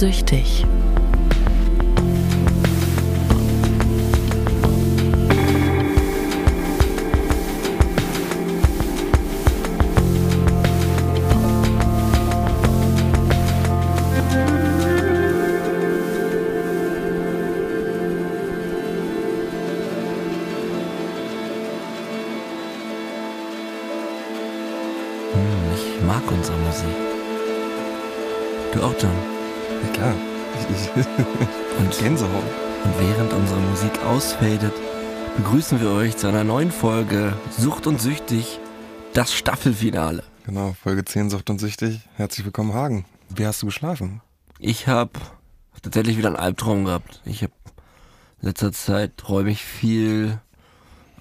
süchtig. Ausfadet, begrüßen wir euch zu einer neuen Folge Sucht und Süchtig, das Staffelfinale. Genau, Folge 10 Sucht und Süchtig. Herzlich willkommen, Hagen. Wie hast du geschlafen? Ich habe tatsächlich wieder einen Albtraum gehabt. Ich habe letzter Zeit träume ich viel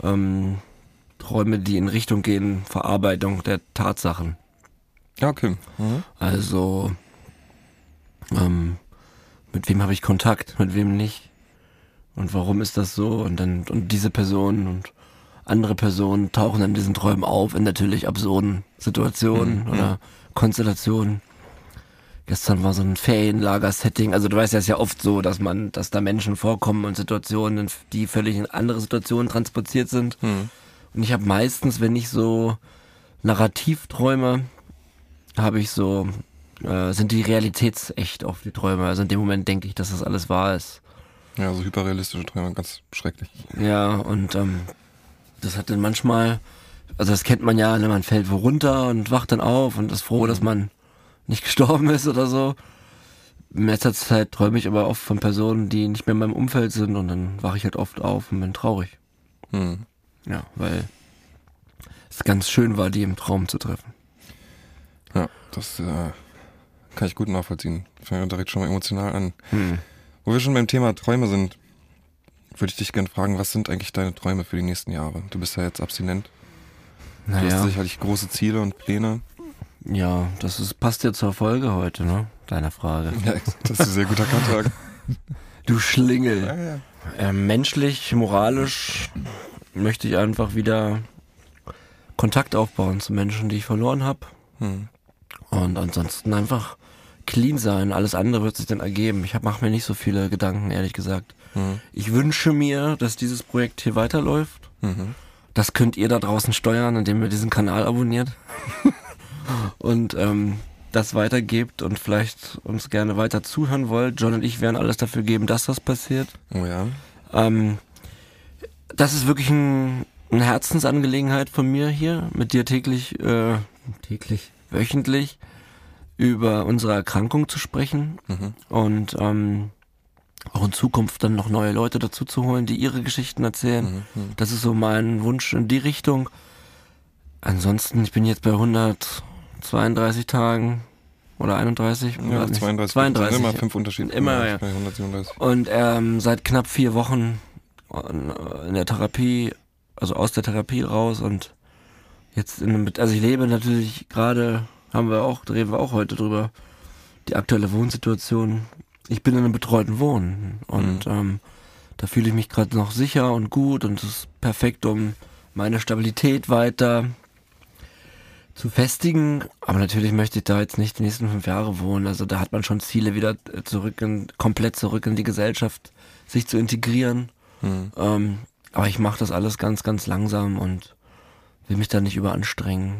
ähm, Träume, die in Richtung gehen, Verarbeitung der Tatsachen. Ja, okay. Mhm. Also, ähm, mit wem habe ich Kontakt, mit wem nicht? Und warum ist das so? Und dann, und diese Personen und andere Personen tauchen dann in diesen Träumen auf in natürlich absurden Situationen Mhm, oder Konstellationen. Gestern war so ein Ferienlager-Setting. Also du weißt ja, es ist ja oft so, dass man, dass da Menschen vorkommen und Situationen, die völlig in andere Situationen transportiert sind. Mhm. Und ich habe meistens, wenn ich so narrativ träume, habe ich so, äh, sind die realitätsecht auf die Träume. Also in dem Moment denke ich, dass das alles wahr ist. Ja, so hyperrealistische Träume, ganz schrecklich. Ja, und ähm, das hat dann manchmal, also das kennt man ja, ne, man fällt wo runter und wacht dann auf und ist froh, dass man nicht gestorben ist oder so. In letzter Zeit träume ich aber oft von Personen, die nicht mehr in meinem Umfeld sind und dann wache ich halt oft auf und bin traurig. Mhm. Ja, weil es ganz schön war, die im Traum zu treffen. Ja, das äh, kann ich gut nachvollziehen. Fängt direkt schon mal emotional an. Hm. Wo wir schon beim Thema Träume sind, würde ich dich gerne fragen, was sind eigentlich deine Träume für die nächsten Jahre? Du bist ja jetzt abstinent. Du hast Naja, sicherlich große Ziele und Pläne. ja, das ist, passt ja zur Folge heute, ne? Deiner Frage. Ja, das ist ein sehr guter Kanntag. Du Schlingel. Ja, ja. Ähm, menschlich, moralisch möchte ich einfach wieder Kontakt aufbauen zu Menschen, die ich verloren habe. Hm. Und ansonsten einfach clean sein. Alles andere wird sich dann ergeben. Ich mache mir nicht so viele Gedanken, ehrlich gesagt. Hm. Ich wünsche mir, dass dieses Projekt hier weiterläuft. Mhm. Das könnt ihr da draußen steuern, indem ihr diesen Kanal abonniert. und ähm, das weitergebt und vielleicht uns gerne weiter zuhören wollt. John und ich werden alles dafür geben, dass das passiert. Oh ja. Ähm, das ist wirklich ein, eine Herzensangelegenheit von mir hier, mit dir täglich, äh, täglich, wöchentlich über unsere Erkrankung zu sprechen Mhm. und ähm, auch in Zukunft dann noch neue Leute dazu zu holen, die ihre Geschichten erzählen. Mhm. Mhm. Das ist so mein Wunsch in die Richtung. Ansonsten, ich bin jetzt bei 132 Tagen oder 31. Ja, Weiß nicht. 32. 32. Immer fünf Unterschiede. Immer, ja. Bei 137. Und ähm, seit knapp vier Wochen in der Therapie, also aus der Therapie raus und jetzt in einem, also ich lebe natürlich gerade, haben wir auch, da reden wir auch heute drüber, die aktuelle Wohnsituation. Ich bin in einem betreuten Wohnen und ähm, da fühle ich mich gerade noch sicher und gut und es ist perfekt, um meine Stabilität weiter zu festigen. Aber natürlich möchte ich da jetzt nicht die nächsten fünf Jahre wohnen. Also da hat man schon Ziele, wieder zurück in, komplett zurück in die Gesellschaft, sich zu integrieren. Mhm. Ähm, aber ich mache das alles ganz, ganz langsam und will mich da nicht überanstrengen.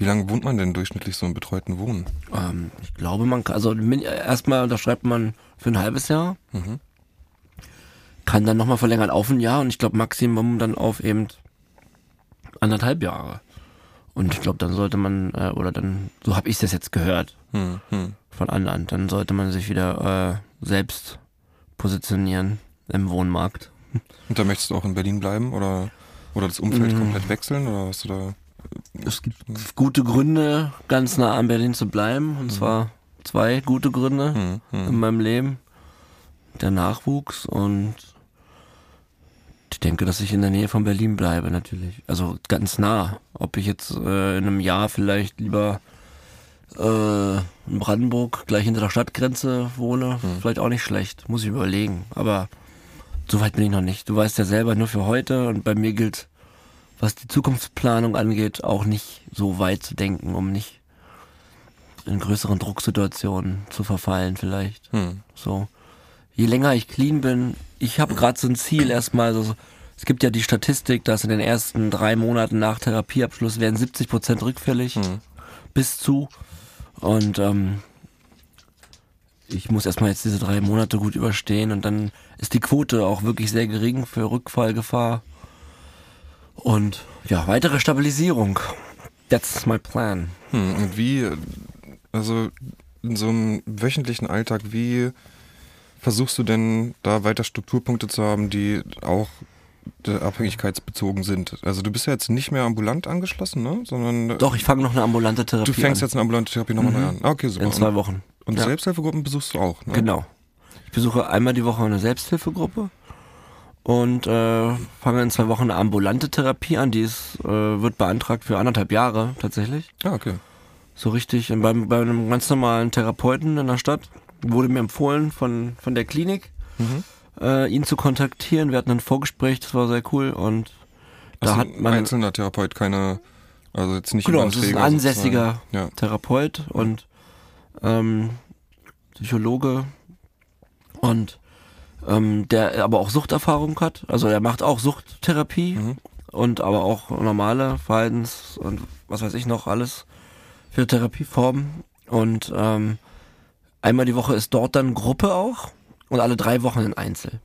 Wie lange wohnt man denn durchschnittlich so im betreuten Wohnen? Ähm, ich glaube, man kann, also erstmal unterschreibt man für ein halbes Jahr, Mhm. kann dann nochmal verlängern auf ein Jahr und ich glaube Maximum dann auf eben anderthalb Jahre. Und ich glaube, dann sollte man, äh, oder dann, so habe ich das jetzt gehört Hm, hm. von anderen, dann sollte man sich wieder äh, selbst positionieren im Wohnmarkt. Und da möchtest du auch in Berlin bleiben oder, oder das Umfeld Mhm. komplett wechseln oder hast du da? Es gibt gute Gründe, ganz nah an Berlin zu bleiben. Und zwar zwei gute Gründe Hm, hm. in meinem Leben. Der Nachwuchs und ich denke, dass ich in der Nähe von Berlin bleibe, natürlich. Also ganz nah. Ob ich jetzt äh, in einem Jahr vielleicht lieber äh, in Brandenburg gleich hinter der Stadtgrenze wohne, vielleicht auch nicht schlecht. Muss ich überlegen. Aber so weit bin ich noch nicht. Du weißt ja selber nur für heute und bei mir gilt, was die Zukunftsplanung angeht, auch nicht so weit zu denken, um nicht in größeren Drucksituationen zu verfallen vielleicht. Hm. So. Je länger ich clean bin, ich habe gerade so ein Ziel erstmal, so, es gibt ja die Statistik, dass in den ersten drei Monaten nach Therapieabschluss werden 70 Prozent rückfällig bis zu. Und ähm, ich muss erstmal jetzt diese drei Monate gut überstehen und dann ist die Quote auch wirklich sehr gering für Rückfallgefahr. Und ja, weitere Stabilisierung. That's my plan. Hm. Und wie, also in so einem wöchentlichen Alltag, wie versuchst du denn da weiter Strukturpunkte zu haben, die auch abhängigkeitsbezogen sind? Also du bist ja jetzt nicht mehr ambulant angeschlossen, ne? Sondern äh, Doch, ich fange noch eine ambulante Therapie du fängst an. jetzt eine ambulante Therapie nochmal neu an. Ah, okay, super. in zwei Wochen. Und Ja. Selbsthilfegruppen besuchst du auch, ne? Genau. Ich besuche einmal die Woche eine Selbsthilfegruppe und äh, fange in zwei Wochen eine ambulante Therapie an. Die ist, äh, wird beantragt für anderthalb Jahre tatsächlich. Ah, okay. So richtig. Und beim, bei einem ganz normalen Therapeuten in der Stadt wurde mir empfohlen von, von der Klinik, Mhm. äh, ihn zu kontaktieren. Wir hatten ein Vorgespräch, das war sehr cool und da Also hat ein man einzelner Therapeut, keine, also jetzt nicht Genau, einen ist ein ansässiger. Ja. Therapeut und ähm, Psychologe und ähm, der aber auch Suchterfahrung hat. Also er macht auch Suchttherapie Mhm. und aber auch normale Verhaltens- und was weiß ich noch alles für Therapieformen. Und ähm, einmal die Woche ist dort dann Gruppe auch und alle drei Wochen ein Einzel.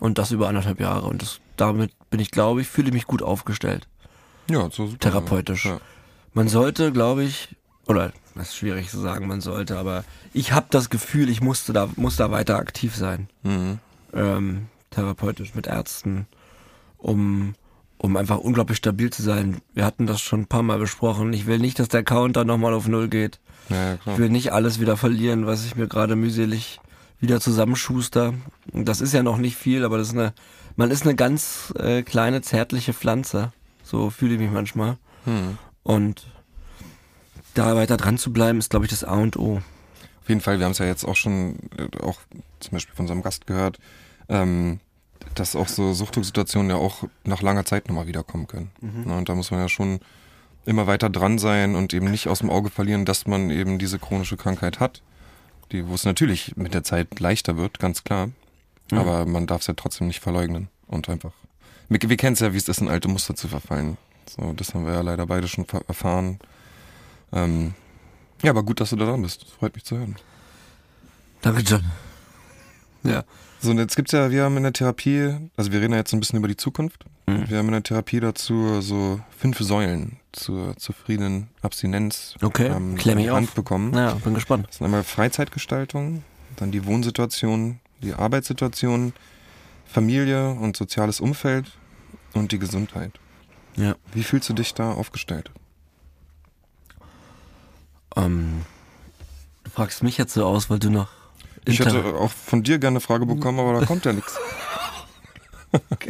Und das über anderthalb Jahre. Und das, damit bin ich, glaube ich, fühle ich mich gut aufgestellt. Ja, so super. Therapeutisch. Ja. Man sollte, glaube ich, oder das ist schwierig zu sagen, man sollte, aber ich habe das Gefühl, ich musste da, muss da weiter aktiv sein. Mhm. Ähm, therapeutisch mit Ärzten, um, um einfach unglaublich stabil zu sein. Wir hatten das schon ein paar Mal besprochen. Ich will nicht, dass der Counter nochmal auf Null geht. Ja, klar. Ich will nicht alles wieder verlieren, was ich mir gerade mühselig wieder zusammenschuster. Das ist ja noch nicht viel, aber das ist eine, man ist eine ganz äh, kleine, zärtliche Pflanze. So fühle ich mich manchmal. Hm. Und da weiter dran zu bleiben, ist, glaube ich, das A und O. Auf jeden Fall, wir haben es ja jetzt auch schon, äh, auch zum Beispiel von unserem Gast gehört, ähm, dass auch so Suchtdrucksituationen ja auch nach langer Zeit nochmal wiederkommen können. Na, und da muss man ja schon immer weiter dran sein und eben nicht aus dem Auge verlieren, dass man eben diese chronische Krankheit hat, die, wo es natürlich mit der Zeit leichter wird, ganz klar. Mhm. Aber man darf es ja trotzdem nicht verleugnen und einfach. Wir, wir kennen es ja, wie es ist, in alte Muster zu verfallen. So, das haben wir ja leider beide schon erfahren. Ähm, ja, aber gut, dass du da dran bist. Das freut mich zu hören. Danke, John. Ja. So, und jetzt gibt's ja, wir haben in der Therapie, also wir reden ja jetzt ein bisschen über die Zukunft. Mhm. Wir haben in der Therapie dazu so fünf Säulen zur zufriedenen Abstinenz Okay, ähm, an die Hand auf. bekommen. Ja, bin gespannt. Das sind einmal Freizeitgestaltung, dann die Wohnsituation, die Arbeitssituation, Familie und soziales Umfeld und die Gesundheit. Ja. Wie fühlst du dich da aufgestellt? Ähm, du fragst mich jetzt so aus, weil du noch. Ich Inter- hätte auch von dir gerne eine Frage bekommen, aber da kommt ja nichts.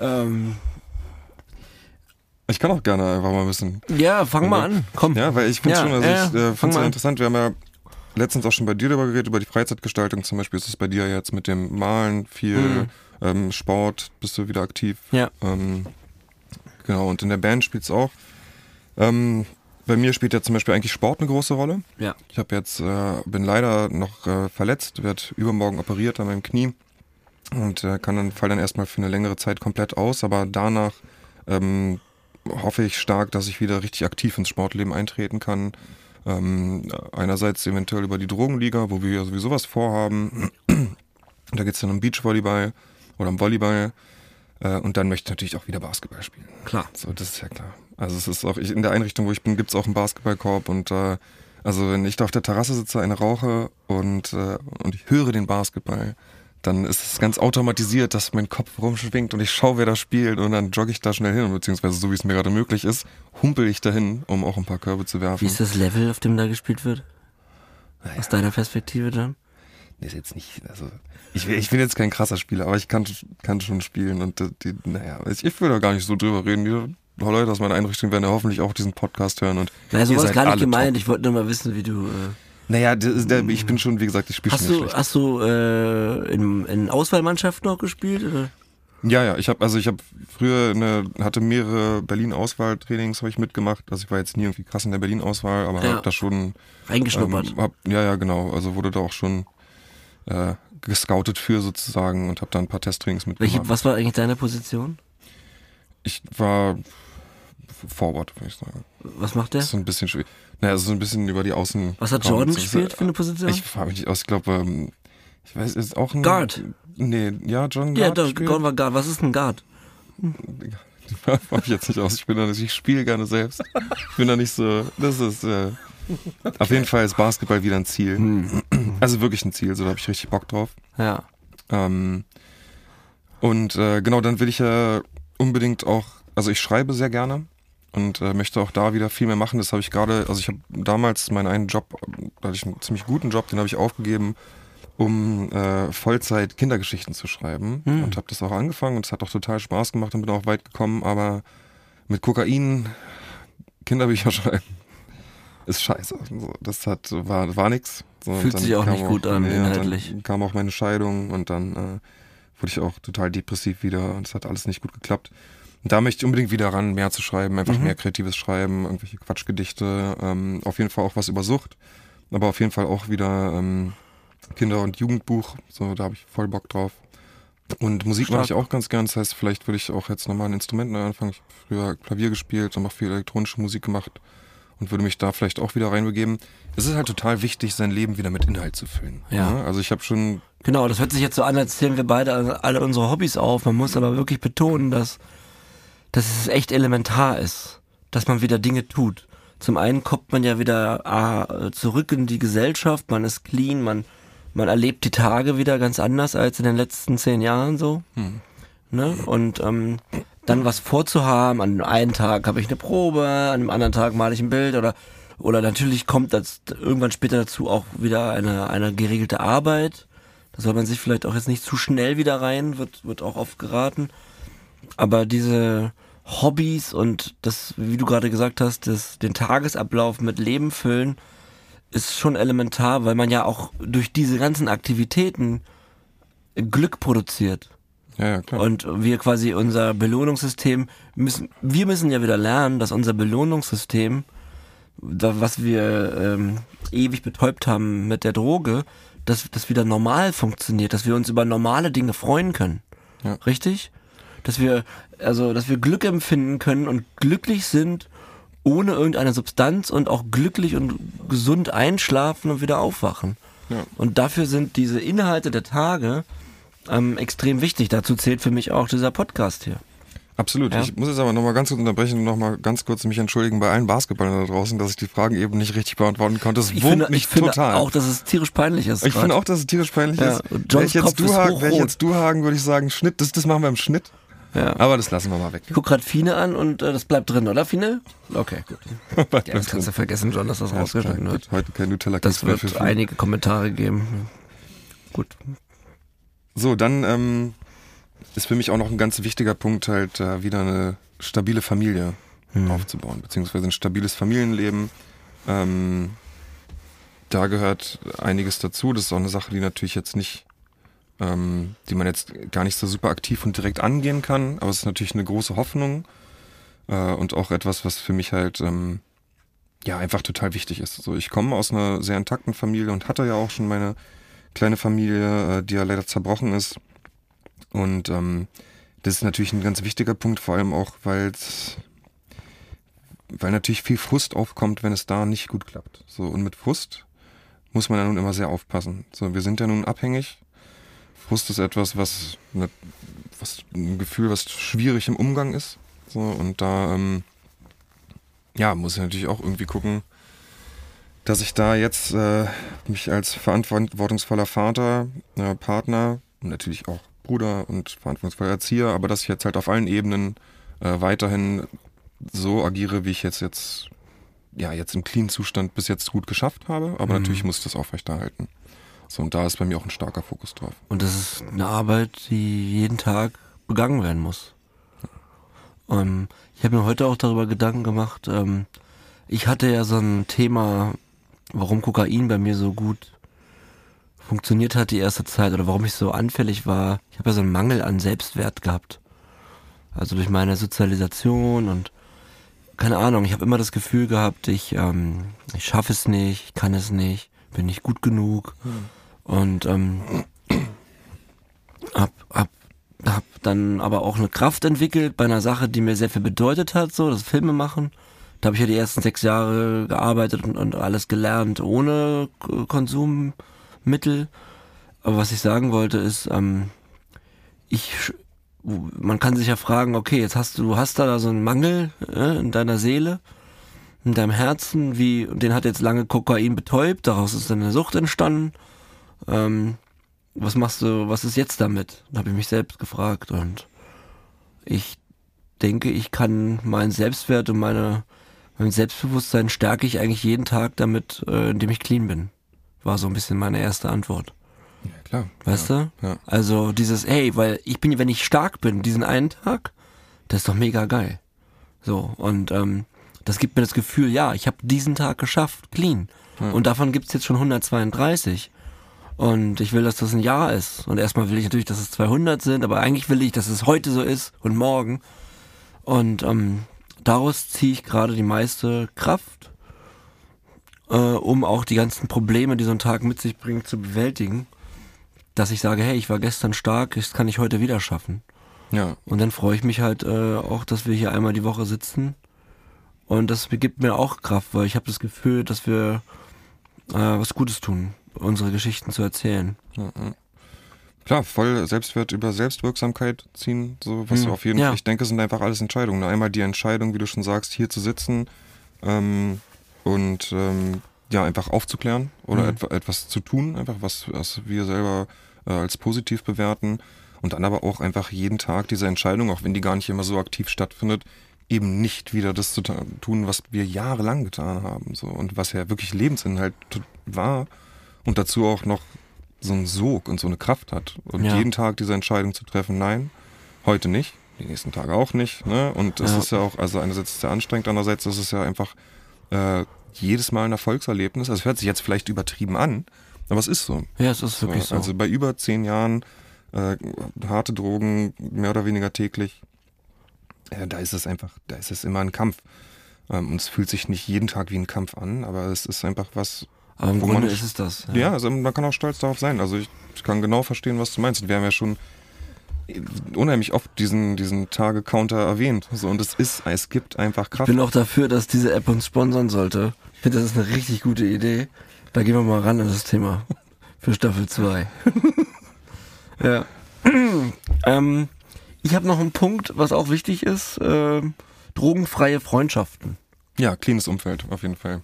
ähm, Ich kann auch gerne einfach mal wissen. ja, fang mal an. Komm. Ja, weil ich finde Ja, schon, also ja, ich äh, finde es mal an. interessant. Wir haben ja letztens auch schon bei dir darüber geredet, über die Freizeitgestaltung zum Beispiel. Ist es bei dir jetzt mit dem Malen viel Mhm. ähm, Sport, bist du wieder aktiv? Ja. Ähm, genau, und in der Band spielt's auch. Ähm, bei mir spielt ja zum Beispiel eigentlich Sport eine große Rolle. Ja. Ich habe jetzt, äh, bin leider noch äh, verletzt, werde übermorgen operiert an meinem Knie und äh, kann dann fall dann erstmal für eine längere Zeit komplett aus, aber danach ähm, hoffe ich stark, dass ich wieder richtig aktiv ins Sportleben eintreten kann. Ähm, einerseits eventuell über die Drogenliga, wo wir ja sowieso was vorhaben. da geht's dann um Beachvolleyball oder um Volleyball. Äh, und dann möchte ich natürlich auch wieder Basketball spielen. Klar. So, das ist ja klar. Also es ist auch, ich, in der Einrichtung, wo ich bin, gibt's auch einen Basketballkorb und äh, also wenn ich da auf der Terrasse sitze, eine rauche und, äh, und ich höre den Basketball, dann ist es ganz automatisiert, dass mein Kopf rumschwingt und ich schaue, wer da spielt und dann jogge ich da schnell hin, beziehungsweise so wie es mir gerade möglich ist, humpel ich dahin, um auch ein paar Körbe zu werfen. Wie ist das Level, auf dem da gespielt wird? Aus deiner Perspektive? Nee, ist jetzt nicht, also ich, ich bin jetzt kein krasser Spieler, aber ich kann, kann schon spielen und die, die naja, ich, ich will da gar nicht so drüber reden. Leute aus meiner Einrichtung werden ja hoffentlich auch diesen Podcast hören und Nein, so was seid gar nicht gemeint. top. Ich wollte nur mal wissen, wie du. Äh, Naja, ich bin schon, wie gesagt, ich spiele schon nicht du, schlecht. hast du äh, in, in Auswahlmannschaften noch gespielt? Oder? Ja, ja, ich habe also ich habe früher eine hatte mehrere Berlin Auswahltrainings habe ich mitgemacht. Also ich war jetzt nie irgendwie krass in der Berlin Auswahl, aber Ja. habe da schon Reingeschnuppert. ähm, hab, ja, ja, genau. Also wurde da auch schon äh, gescoutet für sozusagen und habe da ein paar Testtrainings mitgemacht. Welche, was war eigentlich deine Position? Ich war Forward, würde ich sagen. Was macht der? Das ist so ein bisschen schwierig. Naja, so ein bisschen über die Außen. Was hat Jordan gespielt für eine Position? Ich frage mich nicht aus, ich glaube, ähm, ich weiß, ist auch ein. Guard. Nee, ja, John ja, Guard. doch, spielt? Gordon war Guard. Was ist ein Guard? Frage ich jetzt nicht aus. Ich bin da nicht, ich spiele gerne selbst. Ich bin da nicht so. Das ist. Äh, auf jeden Fall ist Basketball wieder ein Ziel. Hm. Also wirklich ein Ziel, so da habe ich richtig Bock drauf. Ja. Ähm, und äh, genau, dann will ich ja unbedingt auch, also ich schreibe sehr gerne und äh, möchte auch da wieder viel mehr machen. Das habe ich gerade, also ich habe damals meinen einen Job, da hatte ich einen ziemlich guten Job, den habe ich aufgegeben, um äh, Vollzeit Kindergeschichten zu schreiben Hm. und habe das auch angefangen und es hat auch total Spaß gemacht und bin auch weit gekommen, aber mit Kokain Kinderbücher schreiben ist scheiße. Das hat war war nix. So, Fühlt sich auch nicht gut an, und inhaltlich. Dann kam auch meine Scheidung und dann äh, wurde ich auch total depressiv wieder und es hat alles nicht gut geklappt. Und da möchte ich unbedingt wieder ran, mehr zu schreiben, einfach Mhm. mehr kreatives Schreiben, irgendwelche Quatschgedichte, ähm, auf jeden Fall auch was über Sucht, aber auf jeden Fall auch wieder ähm, Kinder- und Jugendbuch, so da habe ich voll Bock drauf. Und Musik mache ich Stark. auch ganz gern, das heißt, vielleicht würde ich auch jetzt nochmal ein Instrument neu anfangen. Ich habe früher Klavier gespielt und auch viel elektronische Musik gemacht und würde mich da vielleicht auch wieder reinbegeben. Es ist halt total wichtig, sein Leben wieder mit Inhalt zu füllen. Ja. ne? Also ich habe schon Genau, das hört sich jetzt so an, als zählen wir beide alle unsere Hobbys auf. Man muss aber wirklich betonen, dass, dass es echt elementar ist, dass man wieder Dinge tut. Zum einen kommt man ja wieder ah, zurück in die Gesellschaft, man ist clean, man, man erlebt die Tage wieder ganz anders als in den letzten zehn Jahren so. Ne? Und ähm, dann was vorzuhaben, an einem Tag habe ich eine Probe, an einem anderen Tag male ich ein Bild oder oder natürlich kommt das irgendwann später dazu auch wieder eine, eine geregelte Arbeit. Da soll man sich vielleicht auch jetzt nicht zu schnell wieder rein, wird, wird auch oft geraten. Aber diese Hobbys und das, wie du gerade gesagt hast, das, den Tagesablauf mit Leben füllen, ist schon elementar, weil man ja auch durch diese ganzen Aktivitäten Glück produziert. Ja, ja, klar. Und wir quasi unser Belohnungssystem müssen, wir müssen ja wieder lernen, dass unser Belohnungssystem, da, was wir ähm, ewig betäubt haben mit der Droge, dass das wieder normal funktioniert, dass wir uns über normale Dinge freuen können. Ja. Richtig? Dass wir, also, dass wir Glück empfinden können und glücklich sind ohne irgendeine Substanz und auch glücklich und gesund einschlafen und wieder aufwachen. Ja. Und dafür sind diese Inhalte der Tage ähm, extrem wichtig. Dazu zählt für mich auch dieser Podcast hier. Absolut. Ja. Ich muss jetzt aber nochmal ganz kurz unterbrechen und nochmal ganz kurz mich entschuldigen bei allen Basketballern da draußen, dass ich die Fragen eben nicht richtig beantworten konnte. Das Ich wurmt finde, mich ich finde total. auch, dass es tierisch peinlich ist. ich grad. finde auch, dass es tierisch peinlich Ja, ist. Wäre ich, jetzt Duhagen, ich jetzt Duhagen, würde ich sagen, Schnitt, das, das machen wir im Schnitt. Ja. Aber das lassen wir mal weg. Ich guck gerade Fine an und äh, das bleibt drin, oder Fine? Okay, gut. Ja, das kannst du vergessen, John, dass das klar, rausgeschnitten wird. Heute kein nutella Das wird einige Kommentare geben. Gut. So, dann ähm, ist für mich auch noch ein ganz wichtiger Punkt halt äh, wieder eine stabile Familie Hm. aufzubauen, beziehungsweise ein stabiles Familienleben. Ähm, da gehört einiges dazu. Das ist auch eine Sache, die natürlich jetzt nicht, ähm, die man jetzt gar nicht so super aktiv und direkt angehen kann, aber es ist natürlich eine große Hoffnung äh, und auch etwas, was für mich halt ähm, ja einfach total wichtig ist. So, ich komme aus einer sehr intakten Familie und hatte ja auch schon meine kleine Familie, äh, die ja leider zerbrochen ist. Und ähm, das ist natürlich ein ganz wichtiger Punkt, vor allem auch, weil weil natürlich viel Frust aufkommt, wenn es da nicht gut klappt. So und mit Frust muss man ja nun immer sehr aufpassen. So, wir sind ja nun abhängig. Frust ist etwas, was, ne, was ein Gefühl, was schwierig im Umgang ist. So und da ähm, ja muss ich natürlich auch irgendwie gucken, dass ich da jetzt äh, mich als verantwortungsvoller Vater, äh, Partner und natürlich auch Bruder und verantwortungsvoller Erzieher, aber dass ich jetzt halt auf allen Ebenen äh, weiterhin so agiere, wie ich jetzt jetzt ja jetzt im clean Zustand bis jetzt gut geschafft habe, aber Mhm. natürlich muss ich das aufrechterhalten. So und da ist bei mir auch ein starker Fokus drauf. Und das ist eine Arbeit, die jeden Tag begangen werden muss. Ähm, ich habe mir heute auch darüber Gedanken gemacht. Ähm, ich hatte ja so ein Thema, warum Kokain bei mir so gut funktioniert hat die erste Zeit oder warum ich so anfällig war. Ich habe ja so einen Mangel an Selbstwert gehabt. Also durch meine Sozialisation und keine Ahnung, ich habe immer das Gefühl gehabt, ich, ähm, ich schaffe es nicht, ich kann es nicht, bin nicht gut genug. Hm. Und ähm, hab, hab, hab dann aber auch eine Kraft entwickelt bei einer Sache, die mir sehr viel bedeutet hat, so das Filme machen. Da habe ich ja die ersten sechs Jahre gearbeitet und, und alles gelernt ohne Konsummittel. Aber was ich sagen wollte ist, ähm, ich, man kann sich ja fragen, okay, jetzt hast du, du hast da so einen Mangel äh, in deiner Seele, in deinem Herzen, wie, den hat jetzt lange Kokain betäubt, daraus ist dann eine Sucht entstanden. Ähm, was machst du, was ist jetzt damit? Da habe ich mich selbst gefragt und ich denke, ich kann meinen Selbstwert und meine, mein Selbstbewusstsein stärke ich eigentlich jeden Tag damit, äh, indem ich clean bin. War so ein bisschen meine erste Antwort. Ja, klar. Weißt ja, du? Ja. Also dieses, hey, weil ich bin, wenn ich stark bin, diesen einen Tag, das ist doch mega geil. So, und ähm, das gibt mir das Gefühl, ja, ich habe diesen Tag geschafft, clean. Ja. Und davon gibt's jetzt schon 132. Und ich will, dass das ein Jahr ist. Und erstmal will ich natürlich, dass es 200 sind, aber eigentlich will ich, dass es heute so ist und morgen. Und ähm, daraus ziehe ich gerade die meiste Kraft, äh, um auch die ganzen Probleme, die so ein Tag mit sich bringt, zu bewältigen. Dass ich sage, hey, ich war gestern stark, das kann ich heute wieder schaffen. Ja. Und dann freue ich mich halt äh, auch, dass wir hier einmal die Woche sitzen. Und das gibt mir auch Kraft, weil ich habe das Gefühl, dass wir äh, was Gutes tun unsere Geschichten zu erzählen. Ja, Klar, voll Selbstwert über Selbstwirksamkeit ziehen, so was hm. auf jeden. Fall, ich denke, sind einfach alles Entscheidungen. Einmal die Entscheidung, wie du schon sagst, hier zu sitzen ähm, und ähm, ja, einfach aufzuklären oder mhm. etwa, etwas zu tun, einfach was, was wir selber äh, als positiv bewerten. Und dann aber auch einfach jeden Tag diese Entscheidung, auch wenn die gar nicht immer so aktiv stattfindet, eben nicht wieder das zu tun, was wir jahrelang getan haben. So. Und was ja wirklich Lebensinhalt war und dazu auch noch so einen Sog und so eine Kraft hat. Und ja. jeden Tag diese Entscheidung zu treffen, nein, heute nicht, die nächsten Tage auch nicht. Ne? Und es ja. ist ja auch, also einerseits ist es sehr anstrengend, andererseits ist es ja einfach äh, jedes Mal ein Erfolgserlebnis. Also es hört sich jetzt vielleicht übertrieben an, aber es ist so. Ja, es ist wirklich so. Also bei über zehn Jahren äh, harte Drogen, mehr oder weniger täglich, äh, da ist es einfach, da ist es immer ein Kampf. Ähm, und es fühlt sich nicht jeden Tag wie ein Kampf an, aber es ist einfach was, aber im Grunde ist es das. Ja. ja, also man kann auch stolz darauf sein. Also ich, ich kann genau verstehen, was du meinst. Und wir haben ja schon unheimlich oft diesen, diesen Tage-Counter erwähnt. So, und es ist, es gibt einfach Kraft. Ich bin auch dafür, dass diese App uns sponsern sollte. Ich finde, das ist eine richtig gute Idee. Da gehen wir mal ran an das Thema. Für Staffel 2. ja. ähm, ich habe noch einen Punkt, was auch wichtig ist. Äh, drogenfreie Freundschaften. Ja, cleanes Umfeld, auf jeden Fall.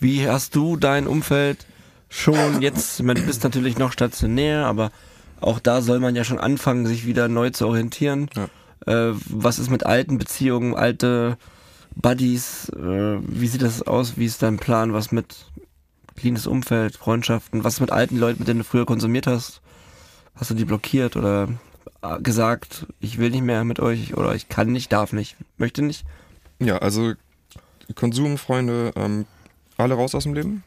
Wie hast du dein Umfeld schon jetzt, du bist natürlich noch stationär, aber auch da soll man ja schon anfangen, sich wieder neu zu orientieren. Ja. Äh, was ist mit alten Beziehungen, alte Buddies? Äh, wie sieht das aus? Wie ist dein Plan? Was mit cleanes Umfeld, Freundschaften? Was ist mit alten Leuten, mit denen du früher konsumiert hast? Hast du die blockiert oder gesagt, ich will nicht mehr mit euch oder ich kann nicht, darf nicht, möchte nicht? Ja, also Konsumfreunde ähm, alle raus aus dem Leben.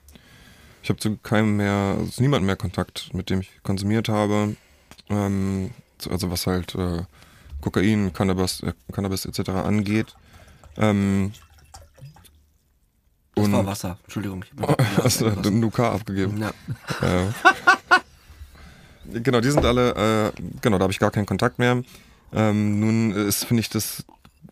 Ich habe zu keinem mehr, also niemand mehr Kontakt, mit dem ich konsumiert habe. Ähm, also was halt äh, Kokain, Cannabis, äh, Cannabis etc. angeht. Ähm, das war Wasser, Entschuldigung. Hast du einen UK abgegeben? Ja. Äh, genau, die sind alle, äh, genau, da habe ich gar keinen Kontakt mehr. Ähm, nun ist, finde ich, das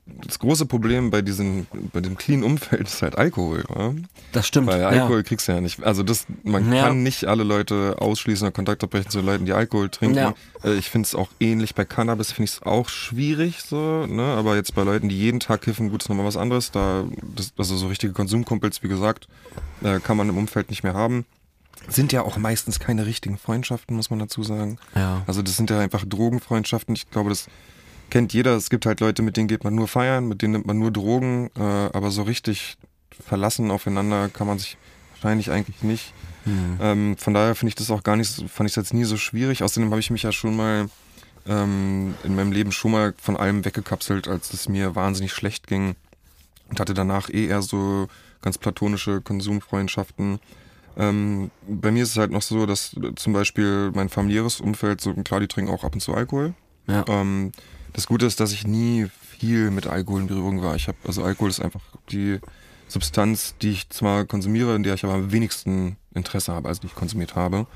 das große Problem bei diesem, bei dem clean Umfeld ist halt Alkohol. Ja? Das stimmt. Weil Alkohol ja. kriegst du ja nicht. Also das, man ja. kann nicht alle Leute ausschließen oder Kontakt abbrechen zu Leuten, die Alkohol trinken. Ja. Äh, ich finde es auch ähnlich bei Cannabis, finde ich es auch schwierig so, ne? Aber jetzt bei Leuten, die jeden Tag kiffen, gut, ist nochmal was anderes. Da, das, also so richtige Konsumkumpels, wie gesagt, äh, kann man im Umfeld nicht mehr haben. Sind ja auch meistens keine richtigen Freundschaften, muss man dazu sagen. Ja. Also das sind ja einfach Drogenfreundschaften. Ich glaube, das kennt jeder. Es gibt halt Leute, mit denen geht man nur feiern, mit denen nimmt man nur Drogen, äh, aber so richtig verlassen aufeinander kann man sich wahrscheinlich eigentlich nicht. Mhm. Ähm, von daher finde ich das auch gar nicht, fand ich es jetzt nie so schwierig. Außerdem habe ich mich ja schon mal ähm, in meinem Leben schon mal von allem weggekapselt, als es mir wahnsinnig schlecht ging und hatte danach eh eher so ganz platonische Konsumfreundschaften. Ähm, bei mir ist es halt noch so, dass zum Beispiel mein familiäres Umfeld, so klar, die trinken auch ab und zu Alkohol. Ja. Ähm, das Gute ist, dass ich nie viel mit Alkohol in Berührung war. Ich habe, also Alkohol ist einfach die Substanz, die ich zwar konsumiere, in der ich aber am wenigsten Interesse habe, also die ich konsumiert habe,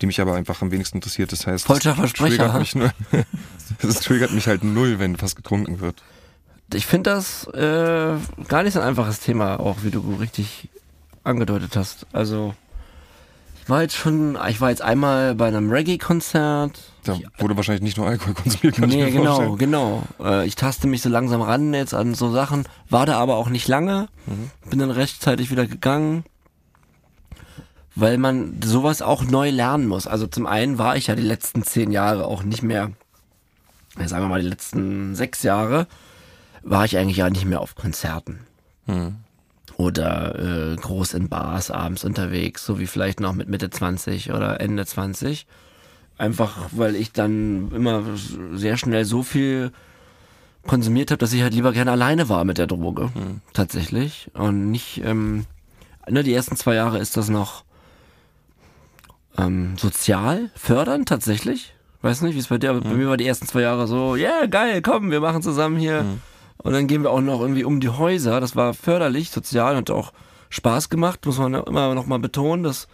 die mich aber einfach am wenigsten interessiert. Das heißt, Falscher das Versprecher, triggert mich, nur, das triggert mich halt null, wenn was getrunken wird. Ich finde das äh, gar nicht so ein einfaches Thema, auch wie du richtig angedeutet hast. Also ich war jetzt schon, ich war jetzt einmal bei einem Reggae-Konzert. Da wurde wahrscheinlich nicht nur Alkohol konsumiert, kann Nee, ich mir genau, vorstellen. genau. Äh, ich taste mich so langsam ran jetzt an so Sachen, war da aber auch nicht lange, bin dann rechtzeitig wieder gegangen, weil man sowas auch neu lernen muss. Also zum einen war ich ja die letzten zehn Jahre auch nicht mehr, sagen wir mal die letzten sechs Jahre, war ich eigentlich ja nicht mehr auf Konzerten. Oder äh, groß in Bars abends unterwegs, so wie vielleicht noch mit Mitte 20 oder Ende 20. Einfach weil ich dann immer sehr schnell so viel konsumiert habe, dass ich halt lieber gerne alleine war mit der Droge. Tatsächlich. Und nicht, ähm, ne, die ersten zwei Jahre ist das noch ähm, sozial fördernd tatsächlich. Weiß nicht, wie es bei dir, aber bei mir war die ersten zwei Jahre so, ja, yeah, geil, komm, wir machen zusammen hier. Und dann gehen wir auch noch irgendwie um die Häuser. Das war förderlich, sozial, hat auch Spaß gemacht, muss man immer noch mal betonen. Das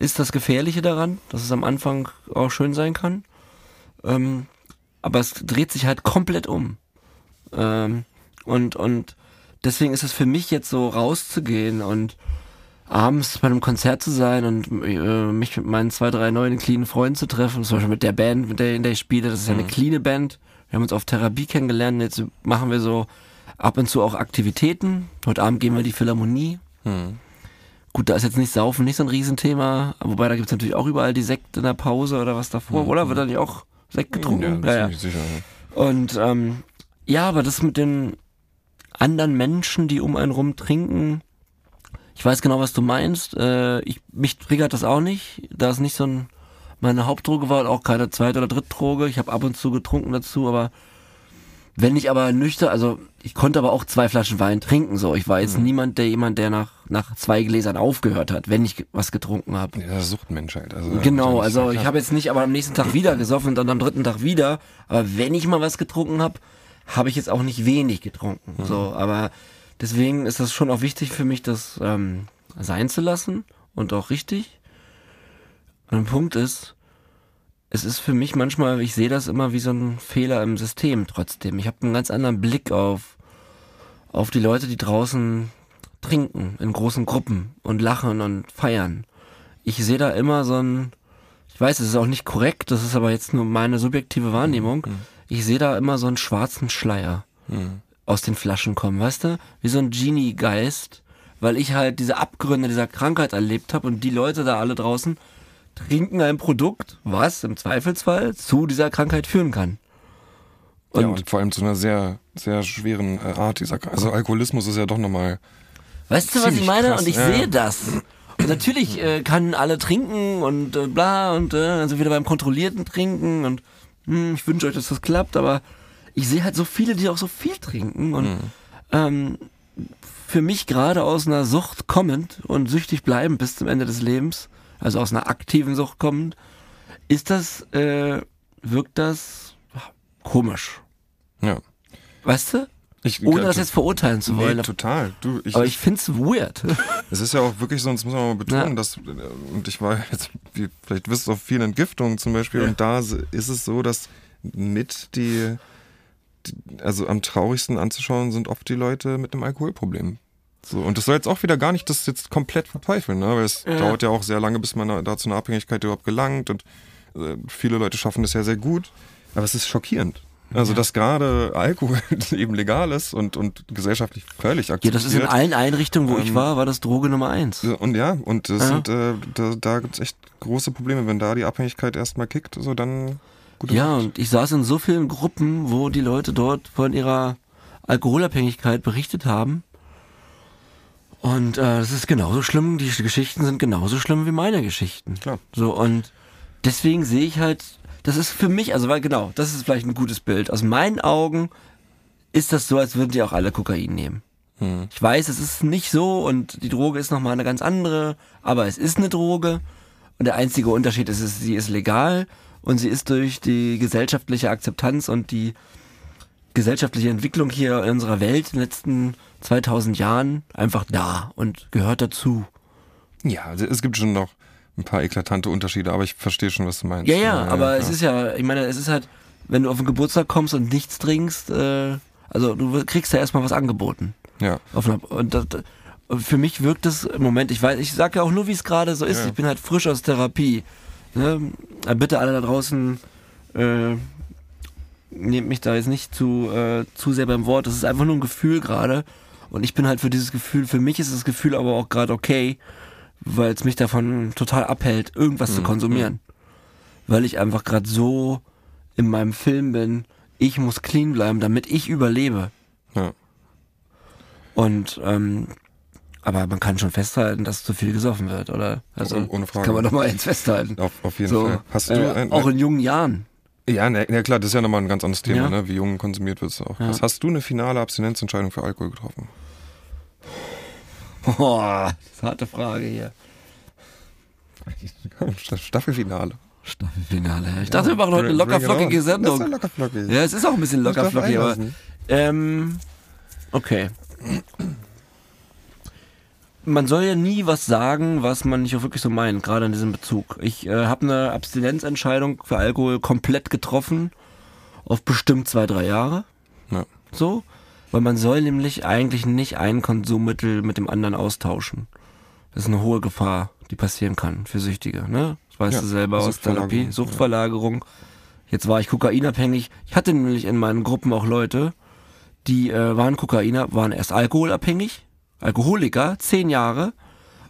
ist das Gefährliche daran, dass es am Anfang auch schön sein kann. Ähm, aber es dreht sich halt komplett um. Ähm, und, und deswegen ist es für mich jetzt so rauszugehen und abends bei einem Konzert zu sein und äh, mich mit meinen zwei, drei neuen cleanen Freunden zu treffen, zum Beispiel mit der Band, mit der, in der ich spiele, das ist ja eine cleane Band. Wir haben uns auf Therapie kennengelernt, jetzt machen wir so ab und zu auch Aktivitäten. Heute Abend gehen wir in die Philharmonie. Gut, da ist jetzt nicht Saufen nicht so ein Riesenthema, wobei da gibt's natürlich auch überall die Sekt in der Pause oder was davor, oder? Wird da nicht auch Sekt getrunken? Ja, ziemlich sicher. ja. Und ähm, ja, aber das mit den anderen Menschen, die um einen rum trinken, ich weiß genau, was du meinst. Äh, ich, mich triggert das auch nicht. Da es nicht so ein meine Hauptdroge war auch keine zweite oder dritte Droge. Ich habe ab und zu getrunken dazu, aber wenn ich aber nüchtern, also ich konnte aber auch zwei Flaschen Wein trinken. So, ich war jetzt niemand, der jemand, der nach nach zwei Gläsern aufgehört hat, wenn ich was getrunken habe. Ja, Suchtmensch halt. Also, Genau, also ich habe jetzt nicht aber am nächsten Tag wieder gesoffen und dann am dritten Tag wieder. Aber wenn ich mal was getrunken habe, habe ich jetzt auch nicht wenig getrunken. So, aber deswegen ist das schon auch wichtig für mich, das ähm, sein zu lassen und auch richtig. Und ein Punkt ist, es ist für mich manchmal, ich sehe das immer wie so ein Fehler im System trotzdem. Ich habe einen ganz anderen Blick auf, auf die Leute, die draußen trinken in großen Gruppen und lachen und feiern. Ich sehe da immer so ein, ich weiß, es ist auch nicht korrekt, das ist aber jetzt nur meine subjektive Wahrnehmung. Ich sehe da immer so einen schwarzen Schleier aus den Flaschen kommen, weißt du? Wie so ein Genie-Geist, weil ich halt diese Abgründe dieser Krankheit erlebt habe und die Leute da alle draußen trinken ein Produkt, was im Zweifelsfall zu dieser Krankheit führen kann. ja, Und und vor allem zu einer sehr, sehr schweren äh, Art dieser. Also Alkoholismus ist ja doch nochmal. Weißt du, was ich meine? krass, und ich ja, sehe das. Und natürlich äh, können alle trinken und äh, bla und äh, also wieder beim kontrollierten Trinken und hm, ich wünsche euch, dass das klappt, aber ich sehe halt so viele, die auch so viel trinken und ähm, für mich gerade aus einer Sucht kommend und süchtig bleiben bis zum Ende des Lebens, also aus einer aktiven Sucht kommend, ist das, äh, wirkt das komisch. Ja. Weißt du? Ich, Ohne das jetzt verurteilen zu wollen. Nee, total. Du, ich, aber ich find's weird. Es ist ja auch wirklich so, und das muss man mal betonen, Ja. dass, äh, und ich war jetzt, wie, vielleicht wisst ihr, auf vielen Entgiftungen zum Beispiel, und da ist es so, dass mit die, die, also am traurigsten anzuschauen sind oft die Leute mit einem Alkoholproblem. So, und das soll jetzt auch wieder gar nicht das jetzt komplett verteufeln, ne? weil es Ja. dauert ja auch sehr lange, bis man da, zu einer Abhängigkeit überhaupt gelangt und äh, viele Leute schaffen das ja sehr gut, aber es ist schockierend. Also, dass gerade Alkohol eben legal ist und, und gesellschaftlich völlig Ja, akzeptiert. das ist in allen Einrichtungen, wo ich Ähm, war, war das Droge Nummer eins. Ja, Und ja, und das Ja. sind, äh, da, da gibt es echt große Probleme. Wenn da die Abhängigkeit erstmal kickt, so dann gute Ja, Nacht. und ich saß in so vielen Gruppen, wo die Leute dort von ihrer Alkoholabhängigkeit berichtet haben. Und äh, das ist genauso schlimm, die Geschichten sind genauso schlimm wie meine Geschichten. Klar. So, und deswegen sehe ich halt, das ist für mich, also weil genau, das ist vielleicht ein gutes Bild. Aus meinen Augen ist das so, als würden die auch alle Kokain nehmen. Hm. Ich weiß, es ist nicht so und die Droge ist nochmal eine ganz andere, aber es ist eine Droge. Und der einzige Unterschied ist, ist, sie ist legal und sie ist durch die gesellschaftliche Akzeptanz und die gesellschaftliche Entwicklung hier in unserer Welt in den letzten 2000 Jahren einfach da und gehört dazu. Ja, also es gibt schon noch ein paar eklatante Unterschiede, aber ich verstehe schon, was du meinst. Ja, ja, aber ja. es ist ja, ich meine, es ist halt, wenn du auf den Geburtstag kommst und nichts trinkst, äh, also du kriegst ja erstmal was angeboten. Ja, und das, für mich wirkt es im Moment, ich weiß, ich sage ja auch nur, wie es gerade so ist. Ja. Ich bin halt frisch aus Therapie. Ne? Bitte alle da draußen, äh, nehmt mich da jetzt nicht zu, äh, zu sehr beim Wort. Das ist einfach nur ein Gefühl gerade. Und ich bin halt für dieses Gefühl, für mich ist das Gefühl aber auch gerade okay, weil es mich davon total abhält, irgendwas zu Mhm, konsumieren. Weil ich einfach gerade so in meinem Film bin, ich muss clean bleiben, damit ich überlebe. ja. Und ähm, aber man kann schon festhalten, dass zu viel gesoffen wird, oder? Also Oh- ohne das Frage. kann man doch mal jetzt festhalten. Auf, auf jeden so, Fall. Hast du äh, ein, auch in jungen Jahren. Ja, ne, ja klar, das ist ja nochmal ein ganz anderes Thema, Ja. ne? wie jung konsumiert wird es auch. Ja. Hast du eine finale Abstinenzentscheidung für Alkohol getroffen? Boah, das ist eine harte Frage hier. Staffelfinale. Staffelfinale. Ich dachte, wir machen heute eine locker flockige Das ist Sendung. ja. Ja, es ist auch ein bisschen locker Das darf flockig, aber ähm, okay. Man soll ja nie was sagen, was man nicht auch wirklich so meint, gerade in diesem Bezug. Ich äh, habe eine Abstinenzentscheidung für Alkohol komplett getroffen, auf bestimmt zwei, drei Jahre. Ja. So, weil man soll nämlich eigentlich nicht ein Konsummittel mit dem anderen austauschen. Das ist eine hohe Gefahr, die passieren kann für Süchtige, ne? Das weißt Ja, du selber aus Suchtverlagerung, Therapie. Suchtverlagerung. Jetzt war ich kokainabhängig. Ich hatte nämlich in meinen Gruppen auch Leute, die äh, waren Kokainer, waren erst alkoholabhängig, Alkoholiker, zehn Jahre.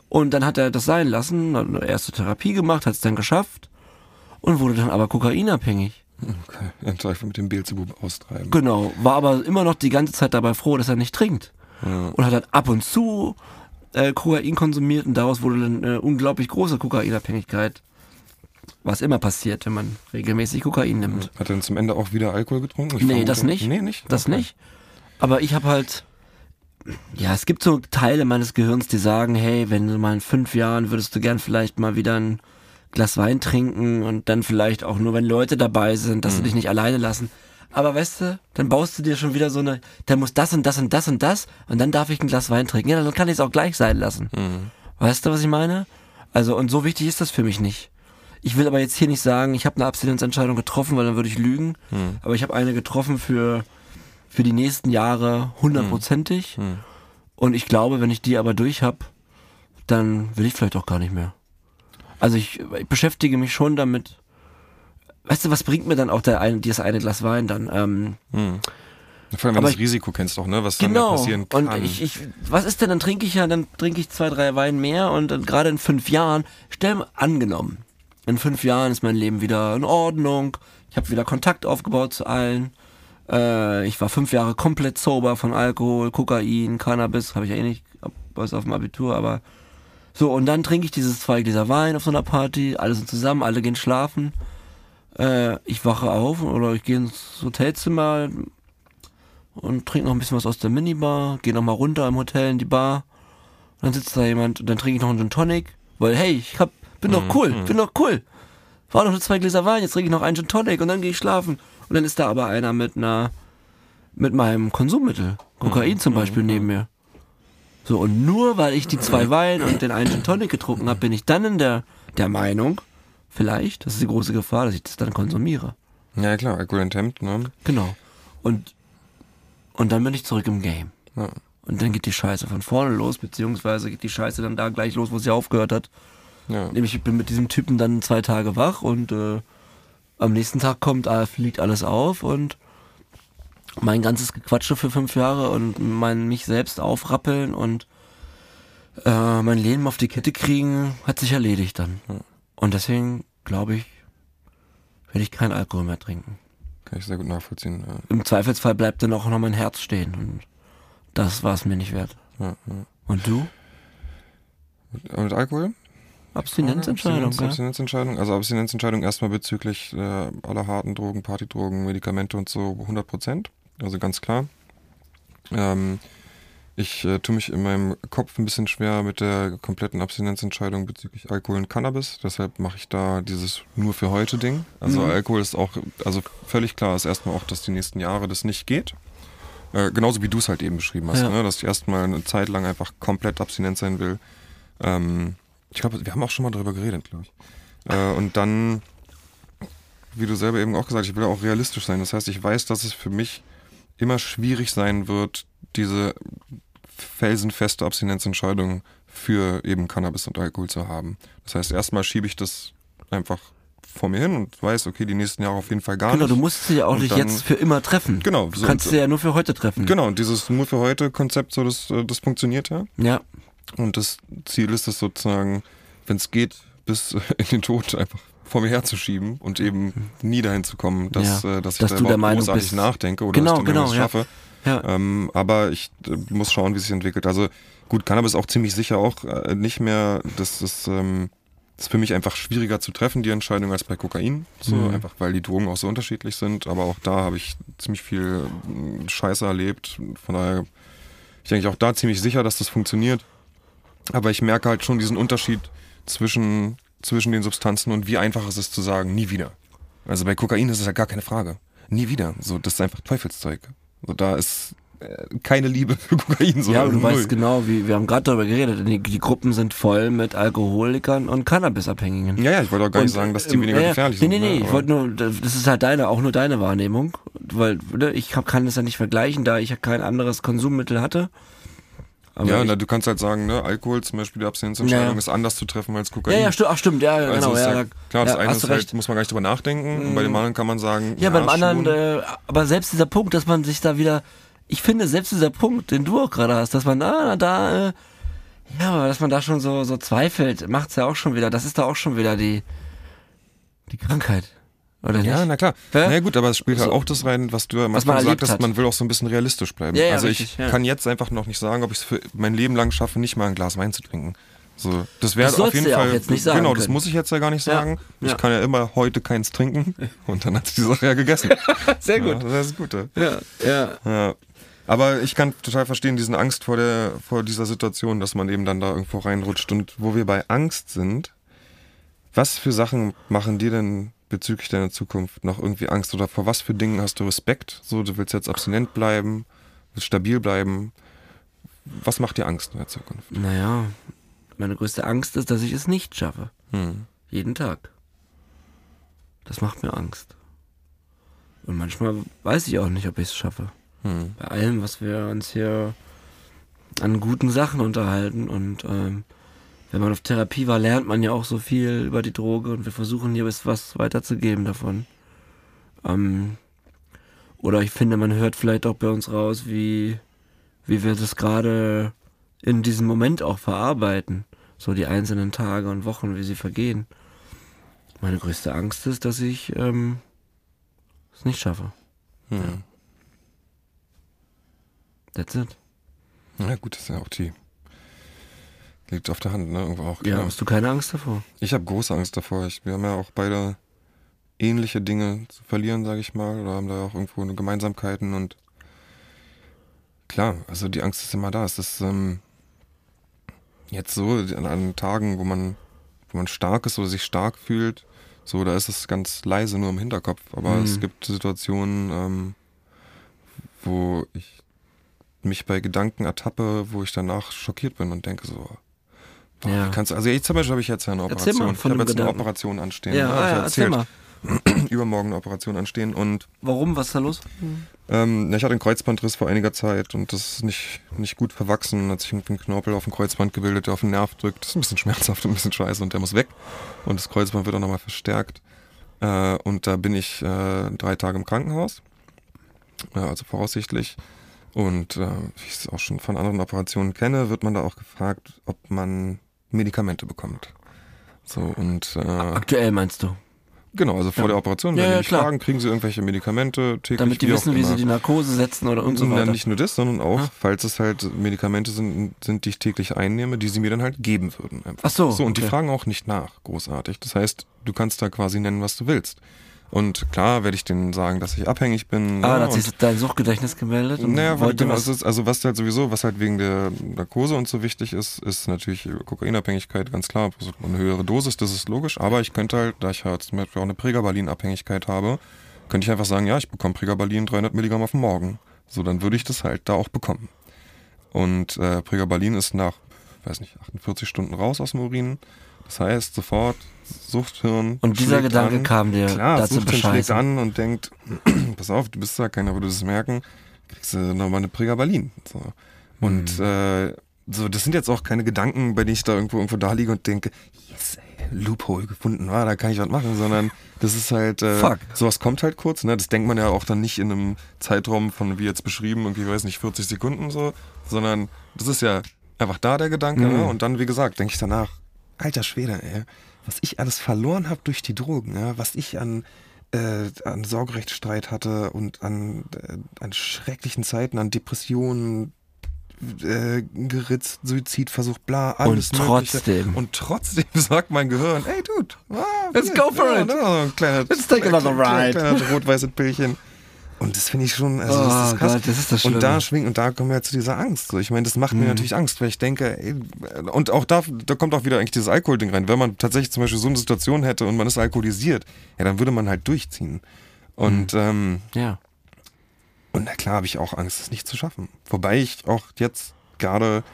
Und dann hat er das sein lassen, hat eine erste Therapie gemacht, hat es dann geschafft und wurde dann aber kokainabhängig. Okay. Ich mit dem Beelzebub austreiben. Genau, war aber immer noch die ganze Zeit dabei froh, dass er nicht trinkt. Ja. Und hat dann ab und zu äh, Kokain konsumiert und daraus wurde dann eine unglaublich große Kokainabhängigkeit. Was immer passiert, wenn man regelmäßig Kokain nimmt. Hat er dann zum Ende auch wieder Alkohol getrunken? Ich Nee, das nicht. Nee, nicht? Das Okay. nicht. Aber ich habe halt, ja, es gibt so Teile meines Gehirns, die sagen, hey, wenn du mal in fünf Jahren würdest du gern vielleicht mal wieder ein Glas Wein trinken und dann vielleicht auch nur, wenn Leute dabei sind, dass sie dich nicht alleine lassen. Aber weißt du, dann baust du dir schon wieder so eine, dann muss das und das und das und das und dann darf ich ein Glas Wein trinken. Ja, dann kann ich es auch gleich sein lassen. Mhm. Weißt du, was ich meine? Also, und so wichtig ist das für mich nicht. Ich will aber jetzt hier nicht sagen, ich habe eine Abstinenzentscheidung getroffen, weil dann würde ich lügen. Mhm. Aber ich habe eine getroffen für, für die nächsten Jahre hundertprozentig. Mhm. Und ich glaube, wenn ich die aber durch habe, dann will ich vielleicht auch gar nicht mehr. Also ich, ich beschäftige mich schon damit. Weißt du, was bringt mir dann auch der eine, dieses eine Glas Wein dann? Ähm, Mhm. Vor allem, wenn du das Risiko kennst doch, ne? Was dann genau. da passieren kann. Und ich, ich, was ist denn, dann trinke ich ja, dann trinke ich zwei, drei Wein mehr und dann gerade in fünf Jahren, stell mal angenommen, in fünf Jahren ist mein Leben wieder in Ordnung, ich habe wieder Kontakt aufgebaut zu allen, äh, ich war fünf Jahre komplett sober von Alkohol, Kokain, Cannabis, habe ich ja eh nicht, was auf dem Abitur, aber so, und dann trinke ich dieses zwei Gläser Wein auf so einer Party, alle sind zusammen, alle gehen schlafen, äh, ich wache auf oder ich gehe ins Hotelzimmer, und trinke noch ein bisschen was aus der Minibar, gehe noch mal runter im Hotel in die Bar. Und dann sitzt da jemand und dann trinke ich noch einen Gin Tonic, weil hey, ich hab, bin doch cool, bin doch cool. War doch nur zwei Gläser Wein, jetzt trinke ich noch einen Gin Tonic und dann gehe ich schlafen. Und dann ist da aber einer mit einer, mit meinem Konsummittel, Kokain zum Beispiel neben mir. So, und nur weil ich die zwei Wein und den einen Gin Tonic getrunken habe, bin ich dann in der, der Meinung, vielleicht, das ist die große Gefahr, dass ich das dann konsumiere. ja, klar, Alkohol enthemmt, ne? Genau. Und, und dann bin ich zurück im Game. Ja. Und dann geht die Scheiße von vorne los, beziehungsweise geht die Scheiße dann da gleich los, wo sie aufgehört hat. Ja. Nämlich ich bin mit diesem Typen dann zwei Tage wach und äh, am nächsten Tag kommt, äh, fliegt alles auf und mein ganzes Gequatsche für fünf Jahre und mein mich selbst aufrappeln und äh, mein Leben auf die Kette kriegen, hat sich erledigt dann. Und deswegen glaube ich, werde ich keinen Alkohol mehr trinken. Kann ich sehr gut nachvollziehen. Ja. Im Zweifelsfall bleibt dann auch noch mein Herz stehen und das war es mir nicht wert. Ja, ja. Und du? Und mit Alkohol? Abstinenzentscheidung, Abstinenz, ja? Abstinenzentscheidung. Also Abstinenzentscheidung erstmal bezüglich äh, aller harten Drogen, Partydrogen, Medikamente und so 100 Prozent. Also ganz klar. Ähm, Ich äh, tue mich in meinem Kopf ein bisschen schwer mit der kompletten Abstinenzentscheidung bezüglich Alkohol und Cannabis. Deshalb mache ich da dieses nur für heute Ding. Also Mhm. Alkohol ist auch, also völlig klar ist erstmal auch, dass die nächsten Jahre das nicht geht. Äh, genauso wie du es halt eben beschrieben hast, Ja. ne? dass ich erstmal eine Zeit lang einfach komplett abstinent sein will. Ähm, ich glaube, wir haben auch schon mal darüber geredet, glaube ich. Äh, und dann, wie du selber eben auch gesagt hast, ich will auch realistisch sein. Das heißt, ich weiß, dass es für mich immer schwierig sein wird, diese felsenfeste Abstinenzentscheidung für eben Cannabis und Alkohol zu haben. Das heißt, erstmal schiebe ich das einfach vor mir hin und weiß, okay, die nächsten Jahre auf jeden Fall gar Genau, nicht. du musst sie ja auch Und nicht dann- jetzt für immer treffen. Genau, Du so- kannst sie ja nur für heute treffen. Genau, und dieses nur für heute Konzept, so das, äh, das funktioniert ja. Ja, Und das Ziel ist es sozusagen, wenn es geht, bis in den Tod einfach vor mir herzuschieben und eben nie dahin zu kommen, dass, Ja, äh, dass ich dass da der überhaupt großartig bist- nachdenke oder Genau, dass ich genau, irgendwas ja. schaffe. ja. Ähm, aber ich äh, muss schauen, wie es sich entwickelt. Also gut, Cannabis auch ziemlich sicher auch äh, nicht mehr, das ist, ähm, das ist für mich einfach schwieriger zu treffen, die Entscheidung, als bei Kokain. So, Mhm. Einfach weil die Drogen auch so unterschiedlich sind. Aber auch da habe ich ziemlich viel äh, Scheiße erlebt. Von daher, ich denke auch da ziemlich sicher, dass das funktioniert. Aber ich merke halt schon diesen Unterschied zwischen, zwischen den Substanzen und wie einfach es ist zu sagen, nie wieder. Also bei Kokain ist es ja gar keine Frage. Nie wieder. So, das ist einfach Teufelszeug. So, da ist äh, keine Liebe für Kokain. So ja, du null. weißt genau, wie, wir haben gerade darüber geredet, die, die Gruppen sind voll mit Alkoholikern und Cannabisabhängigen. Ja, ja, ich wollte auch gar nicht Und, sagen, dass die ähm, weniger ja. gefährlich nee, sind. Nee, nee, ne, ich wollte nur, das ist halt deine, auch nur deine Wahrnehmung, weil ne, ich hab, kann es ja nicht vergleichen, da ich ja kein anderes Konsummittel hatte. Aber ja, ich, na, du kannst halt sagen, ne, Alkohol zum Beispiel, die Abstinenzentscheidung Ja, ist anders zu treffen als Kokain. ja, ja, stimmt, ach stimmt, ja, Also genau, ja, ja, da- klar, das eine ist halt, recht. muss man gar nicht drüber nachdenken. Und bei dem anderen kann man sagen, Ja, beim anderen, äh, aber selbst dieser Punkt, dass man sich da wieder, ich finde, selbst dieser Punkt, den du auch gerade hast, dass man, ah, da, äh, ja, aber dass man da schon so, so zweifelt, macht's ja auch schon wieder, das ist da auch schon wieder die, die Krankheit. Oder Ja, nicht? na klar. Ja? Na ja, gut, aber es spielt halt So. auch das rein, was du ja man manchmal gesagt hast, hat. man will auch so ein bisschen realistisch bleiben. Ja, ja, also richtig, ich kann jetzt einfach noch nicht sagen, ob ich es für mein Leben lang schaffe, nicht mal ein Glas Wein zu trinken. So, das wäre Das auf jeden Fall. jetzt nicht sagen genau, das können. muss ich jetzt ja gar nicht sagen. Ich kann ja immer heute keins trinken und dann hat sich die Sache ja gegessen. Sehr Ja, das ist das Gute. Ja, ja. Ja. Aber ich kann total verstehen, diesen Angst vor der, vor dieser Situation, dass man eben dann da irgendwo reinrutscht. Und wo wir bei Angst sind, was für Sachen machen dir denn bezüglich deiner Zukunft noch irgendwie Angst? Oder vor was für Dingen hast du Respekt? So, du willst jetzt abstinent bleiben, willst stabil bleiben. Was macht dir Angst in der Zukunft? Naja, meine größte Angst ist, dass ich es nicht schaffe. Hm. Jeden Tag. Das macht mir Angst. Und manchmal weiß ich auch nicht, ob ich es schaffe. Hm. Bei allem, was wir uns hier an guten Sachen unterhalten. Und ähm, wenn man auf Therapie war, lernt man ja auch so viel über die Droge und wir versuchen hier bis was weiterzugeben davon. Ähm, oder ich finde, man hört vielleicht auch bei uns raus, wie, wie wir das gerade in diesem Moment auch verarbeiten. So die einzelnen Tage und Wochen, wie sie vergehen. Meine größte Angst ist, dass ich ähm, es nicht schaffe. Hm. That's it. Ja gut, das ist ja auch die. Liegt auf der Hand, ne? Irgendwo auch. Ja, klar. hast du keine Angst davor? Ich habe große Angst davor. Ich, wir haben ja auch beide ähnliche Dinge zu verlieren, sage ich mal, oder haben da auch irgendwo eine Gemeinsamkeiten und klar, also die Angst ist immer da. Es ist ähm, jetzt so an, an Tagen, wo man, wo man stark ist oder sich stark fühlt, so da ist es ganz leise nur im Hinterkopf. Aber Mhm. es gibt Situationen, ähm, wo ich mich bei Gedanken ertappe, wo ich danach schockiert bin und denke so, boah, Ja. kannst also ich zum Beispiel habe ich jetzt ja eine Erzähl Operation. mal Ich von habe dem jetzt eine Gedanken. Operation anstehen. Ja, ne? Hab ich ja erzähl mal. Übermorgen eine Operation anstehen und Warum? Was ist da los? ähm, ich hatte einen Kreuzbandriss vor einiger Zeit und das ist nicht, nicht gut verwachsen. Hat sich ein Knorpel auf dem Kreuzband gebildet, der auf den Nerv drückt. Das ist ein bisschen schmerzhaft und ein bisschen scheiße und der muss weg. Und das Kreuzband wird auch nochmal verstärkt. Äh, und da bin ich äh, drei Tage im Krankenhaus. Äh, also voraussichtlich. Und äh, wie ich es auch schon von anderen Operationen kenne, wird man da auch gefragt, ob man Medikamente bekommt. So und äh, Aktuell meinst du? genau, also vor Ja. der Operation, Ja, wenn ja, die mich klar. fragen, kriegen sie irgendwelche Medikamente täglich. Damit die wie wissen, wie sie die Narkose setzen oder und so weiter. nicht nur das, sondern auch, Ah. falls es halt Medikamente sind, sind, die ich täglich einnehme, die sie mir dann halt geben würden. Einfach. Ach so, So, und die okay. fragen auch nicht nach, großartig. Das heißt, du kannst da quasi nennen, was du willst. Und klar werde ich denen sagen, dass ich abhängig bin. Ah, ne? da hat sich dein Suchtgedächtnis gemeldet naja, genau, was. ist, also was halt sowieso, was halt wegen der Narkose und so wichtig ist, ist natürlich Kokainabhängigkeit, ganz klar. Also eine höhere Dosis, das ist logisch. Aber ich könnte halt, da ich halt zum Beispiel auch eine Pregabalin-Abhängigkeit habe, könnte ich einfach sagen, ja, ich bekomme Pregabalin 300 Milligramm auf den Morgen. So, dann würde ich das halt da auch bekommen. Und äh, Pregabalin ist nach, weiß nicht, 48 Stunden raus aus dem Urin. Das heißt, sofort Suchthirn. Und dieser schlägt Gedanke an. kam dir Klar, dazu Suchthirn schlägt bescheißen. an und denkt, pass auf, du bist da keiner, du es merken, kriegst du nochmal eine Pregabalin. So. Und Mhm. äh, so, das sind jetzt auch keine Gedanken, bei denen ich da irgendwo irgendwo da liege und denke, yes, ey, Loophole gefunden, war, da kann ich was machen, sondern das ist halt, äh, Fuck. sowas kommt halt kurz, ne? Das denkt man ja auch dann nicht in einem Zeitraum von, wie jetzt beschrieben, irgendwie, weiß nicht, 40 Sekunden so, sondern das ist ja einfach da der Gedanke, Mhm. ne? Und dann, wie gesagt, denke ich danach, alter Schwede, ey, was ich alles verloren habe durch die Drogen, ja? was ich an äh, an Sorgerechtsstreit hatte und an, äh, an schrecklichen Zeiten, an Depressionen, äh, geritzt, Suizidversuch, bla, alles Und Mögliche. trotzdem. Und trotzdem sagt mein Gehirn, ey Dude, ah, Let's go for ja, it. ne, so ein kleiner, Let's take another kleiner- ride. Kleiner rot-weißes Pillchen. Und das finde ich schon, also Oh das ist krass. Gott, das ist das und da schwingt, und da kommen wir ja zu dieser Angst. So, ich meine, das macht mir Mhm. natürlich Angst, weil ich denke, ey, und auch da, da kommt auch wieder eigentlich dieses Alkoholding rein. Wenn man tatsächlich zum Beispiel so eine Situation hätte und man ist alkoholisiert, ja, dann würde man halt durchziehen. Und, ähm, Ja. und na klar habe ich auch Angst, es nicht zu schaffen. Wobei ich auch jetzt gerade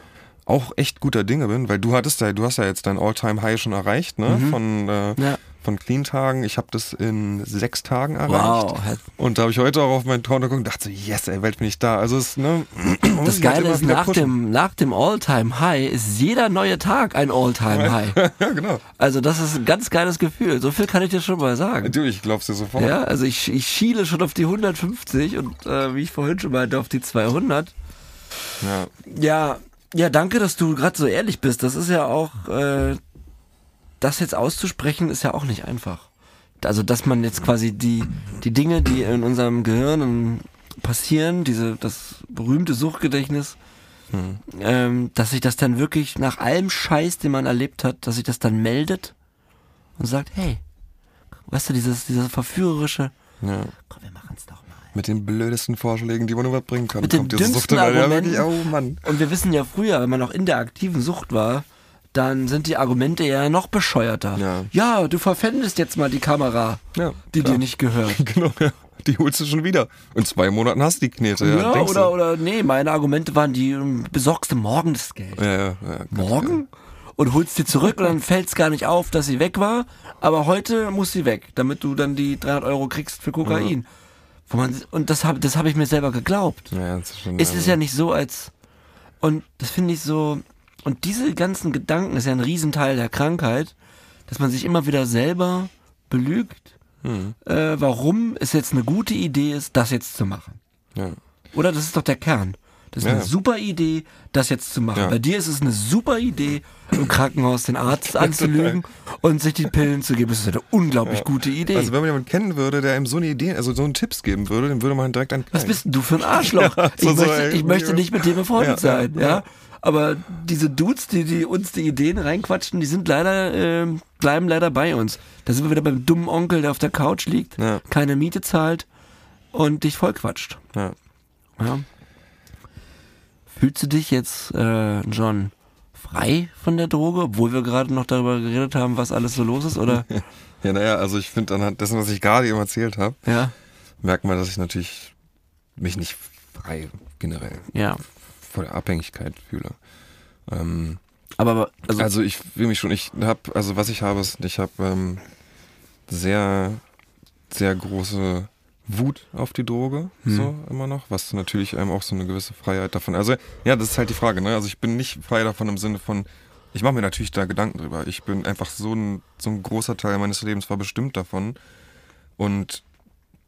auch echt guter Dinge bin, weil du hattest ja, du hast ja jetzt dein All-Time-High schon erreicht, ne? Von, äh, Ja. Von Clean-Tagen. Ich habe das in sechs Tagen erreicht. Wow. Und da habe ich heute auch auf meinen Konto geguckt und dachte so, yes, ey, Welt bin ich da. Also es, ne, Das Geile ist, nach pushen. dem, nach dem All-Time-High ist jeder neue Tag ein All-Time-High. ja, genau. Also das ist ein ganz geiles Gefühl. So viel kann ich dir schon mal sagen. Du, ich glaub's dir sofort. Ja, also ich, ich schiele schon auf die 150 und äh, wie ich vorhin schon meinte, auf die 200. Ja. Ja, ja, danke, dass du gerade so ehrlich bist. Das ist ja auch, äh, das jetzt auszusprechen, ist ja auch nicht einfach. Also, dass man jetzt quasi die, die Dinge, die in unserem Gehirn passieren, diese, das berühmte Suchtgedächtnis, Hm. ähm, dass sich das dann wirklich nach allem Scheiß, den man erlebt hat, dass sich das dann meldet und sagt, hey, weißt du, dieses, dieses verführerische, ja. komm, wir machen's doch mal. Mit den blödesten Vorschlägen, die man überbringen kann. Mit den dümmsten Sucht ja, Argumenten. wirklich, oh Mann. Und wir wissen ja früher, wenn man noch in der aktiven Sucht war, dann sind die Argumente ja noch bescheuerter. Ja. du verpfändest jetzt mal die Kamera, Ja, die klar. dir nicht gehört. Genau, ja. Die holst du schon wieder. In zwei Monaten hast du die Knete. Ja, Ja, oder, du. oder nee, meine Argumente waren die, ähm, besorgst du morgen das Geld. Ja, ja, ja, Morgen? Und holst sie zurück und dann fällt es gar nicht auf, dass sie weg war. Aber heute muss sie weg, damit du dann die 300 Euro kriegst für Kokain. Man, und das habe das hab ich mir selber geglaubt. Ja, ja, das ist schon, Es ist ja nicht so, als. Und das finde ich so. Und diese ganzen Gedanken ist ja ein Riesenteil der Krankheit, dass man sich immer wieder selber belügt, Hm, äh, warum es jetzt eine gute Idee ist, das jetzt zu machen. ja. Oder das ist doch der Kern. Das ist Ja, eine ja. super Idee, das jetzt zu machen. Ja. Bei dir ist es eine super Idee, im Krankenhaus den Arzt anzulügen und sich die Pillen zu geben. Das ist eine unglaublich gute Idee. Also wenn man jemanden kennen würde, der einem so eine Idee, also so einen Tipps geben würde, dann würde man direkt an Was bist denn du für ein Arschloch? Ja, so ich, so, möchte, ey, ich möchte nicht mit dir befreundet Ja, ja, sein, ja. Aber diese Dudes, die, die uns die Ideen reinquatschen, die sind leider, ähm, bleiben leider bei uns. Da sind wir wieder beim dummen Onkel, der auf der Couch liegt, Ja. keine Miete zahlt und dich vollquatscht. Ja. Ja. Fühlst du dich jetzt, äh, John, frei von der Droge, obwohl wir gerade noch darüber geredet haben, was alles so los ist, oder? Ja, naja, also ich finde anhand dessen, was ich gerade eben erzählt habe, ja, merkt man, dass ich natürlich mich nicht frei generell ja. Vor der Abhängigkeit fühle. Ähm, Aber, also, also ich fühle mich schon, ich habe, also was ich habe, ist, ich habe ähm, sehr, sehr große Wut auf die Droge, Hm. so immer noch, was natürlich einem auch so eine gewisse Freiheit davon. Also ja, das ist halt die Frage, ne? Also ich bin nicht frei davon im Sinne von, ich mache mir natürlich da Gedanken drüber. Ich bin einfach so ein, so ein großer Teil meines Lebens war bestimmt davon. Und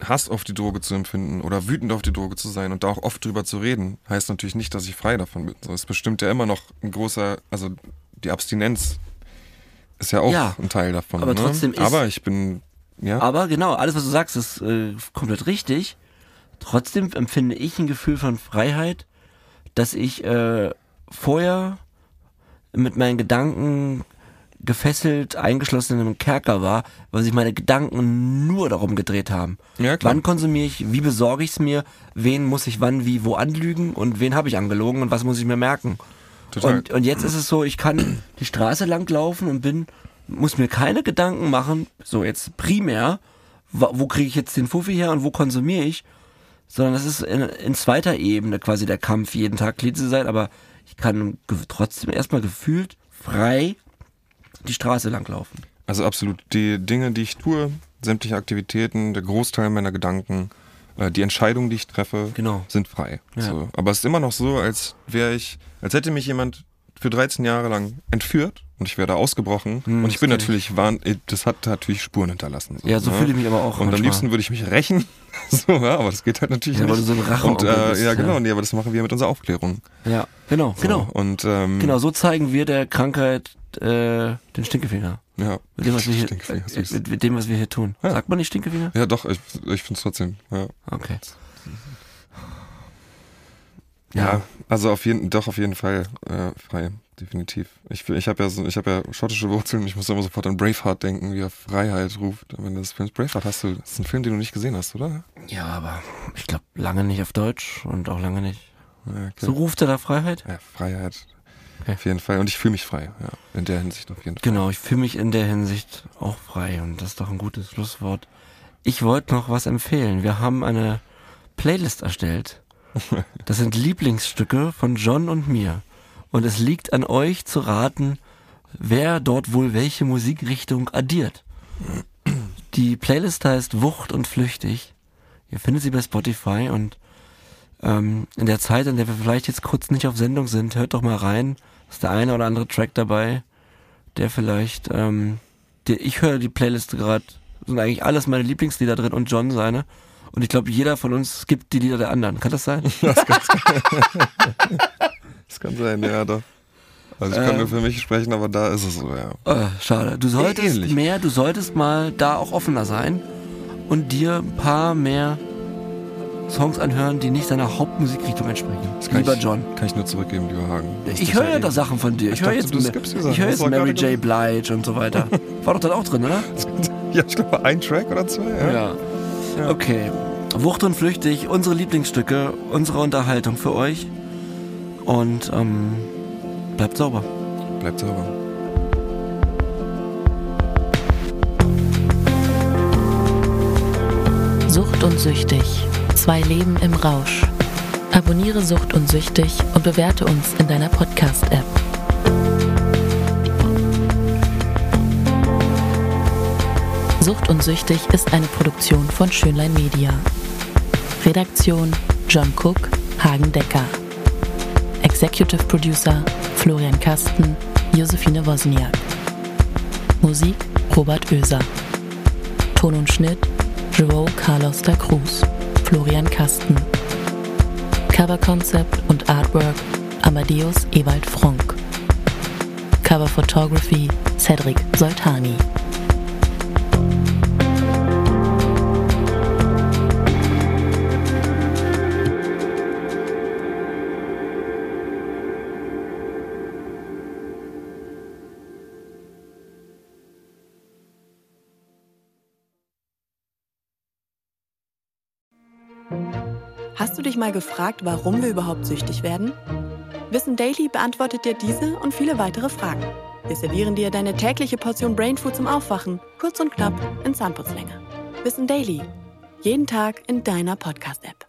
Hass auf die Droge zu empfinden oder wütend auf die Droge zu sein und da auch oft drüber zu reden, heißt natürlich nicht, dass ich frei davon bin. So, es bestimmt ja immer noch ein großer, also die Abstinenz ist ja auch Ja, ein Teil davon. aber ne? trotzdem ist- Aber ich bin, ja, Aber genau, alles, was du sagst, ist äh, komplett richtig. Trotzdem empfinde ich ein Gefühl von Freiheit, dass ich äh, vorher mit meinen Gedanken gefesselt, eingeschlossen in einem Kerker war, weil sich meine Gedanken nur darum gedreht haben. Ja, klar. Wann konsumiere ich, wie besorge ich es mir, wen muss ich wann, wie, wo anlügen und wen habe ich angelogen und was muss ich mir merken. Total. Und, und jetzt ist es so, ich kann die Straße lang laufen und bin, muss mir keine Gedanken machen, so jetzt primär, wo kriege ich jetzt den Fuffi her und wo konsumiere ich, sondern das ist in, in zweiter Ebene quasi der Kampf, jeden Tag clean zu sein, aber ich kann trotzdem erstmal gefühlt frei die Straße lang laufen. Also absolut. Die Dinge, die ich tue, sämtliche Aktivitäten, der Großteil meiner Gedanken, äh, die Entscheidungen, die ich treffe, Genau. sind frei. Ja. So. Aber es ist immer noch so, als wäre ich, als hätte mich jemand für 13 Jahre lang entführt und ich wäre da ausgebrochen. Hm, und ich bin natürlich, warn, das hat natürlich Spuren hinterlassen. Ja, so ne? fühle ich mich aber auch Und am manchmal. liebsten würde ich mich rächen. so, ja, aber das geht halt natürlich Ja, weil nicht. du so ein und, Racheonkel äh, bist, ja, genau, ja. nee, aber das machen wir mit unserer Aufklärung. Ja, genau, So, genau. Und ähm, Genau, so zeigen wir der Krankheit äh, den Stinkefinger. ja. Mit dem, was wir hier, äh, mit, mit dem, was wir hier tun. Ja. Sagt man nicht Stinkefinger? Ja, doch, ich, ich finde es trotzdem. Ja. Okay. Ja, also auf jeden, doch auf jeden Fall äh, frei, definitiv. Ich, ich habe ja so, ich habe ja schottische Wurzeln. Ich muss immer sofort an Braveheart denken, wie er Freiheit ruft. Am Ende des Films Braveheart hast du, das ist ein Film, den du nicht gesehen hast, oder? Ja, aber ich glaube lange nicht auf Deutsch und auch lange nicht. Okay. So ruft er da Freiheit? ja Freiheit, Okay. auf jeden Fall. Und ich fühle mich frei, ja, in der Hinsicht auf jeden Fall. Genau, ich fühle mich in der Hinsicht auch frei und das ist doch ein gutes Schlusswort. Ich wollte noch was empfehlen. Wir haben eine Playlist erstellt. Das sind Lieblingsstücke von John und mir. Und es liegt an euch zu raten, wer dort wohl welche Musikrichtung addiert. Die Playlist heißt Wucht und Flüchtig. Ihr findet sie bei Spotify und ähm, in der Zeit, in der wir vielleicht jetzt kurz nicht auf Sendung sind, hört doch mal rein. Ist der eine oder andere Track dabei, der vielleicht, ähm, der, ich höre die Playlist gerade, sind eigentlich alles meine Lieblingslieder drin und John seine. Und ich glaube, jeder von uns skippt die Lieder der anderen. Kann das sein? Das kann sein, ja, doch. Also ich kann Ähm. nur für mich sprechen, aber da ist es so, ja. Äh, schade. Du solltest ähnlich. mehr, du solltest mal da auch offener sein und dir ein paar mehr Songs anhören, die nicht deiner Hauptmusikrichtung entsprechen. Das Lieber ich, John. Kann ich nur zurückgeben, lieber Hagen. Ich höre ja eh- da Sachen von dir. Ich, Ich höre jetzt, ich Hast jetzt Mary J. Blige und so weiter. War doch dann auch drin, oder? Ja, ich glaube, ein Track oder zwei, ja. Ja. Okay. Wucht und flüchtig, unsere Lieblingsstücke, unsere Unterhaltung für euch. Und ähm, bleibt sauber. Bleibt sauber. Sucht und Süchtig. Zwei Leben im Rausch. Abonniere Sucht und Süchtig und bewerte uns in deiner Podcast-App. Sucht und Süchtig ist eine Produktion von Schönlein Media. Redaktion John Cook, Hagen Decker. Executive Producer Florian Kasten, Josephine Wozniak. Musik Robert Oeser. Ton und Schnitt Joao Carlos da Cruz, Florian Kasten. Cover Concept und Artwork Amadeus Ewald Fronk. Cover Photography Cedric Soltani. Mal gefragt, warum wir überhaupt süchtig werden? Wissen Daily beantwortet dir diese und viele weitere Fragen. Wir servieren dir deine tägliche Portion Brainfood zum Aufwachen, kurz und knapp in Zahnputzlänge. Wissen Daily. Jeden Tag in deiner Podcast-App.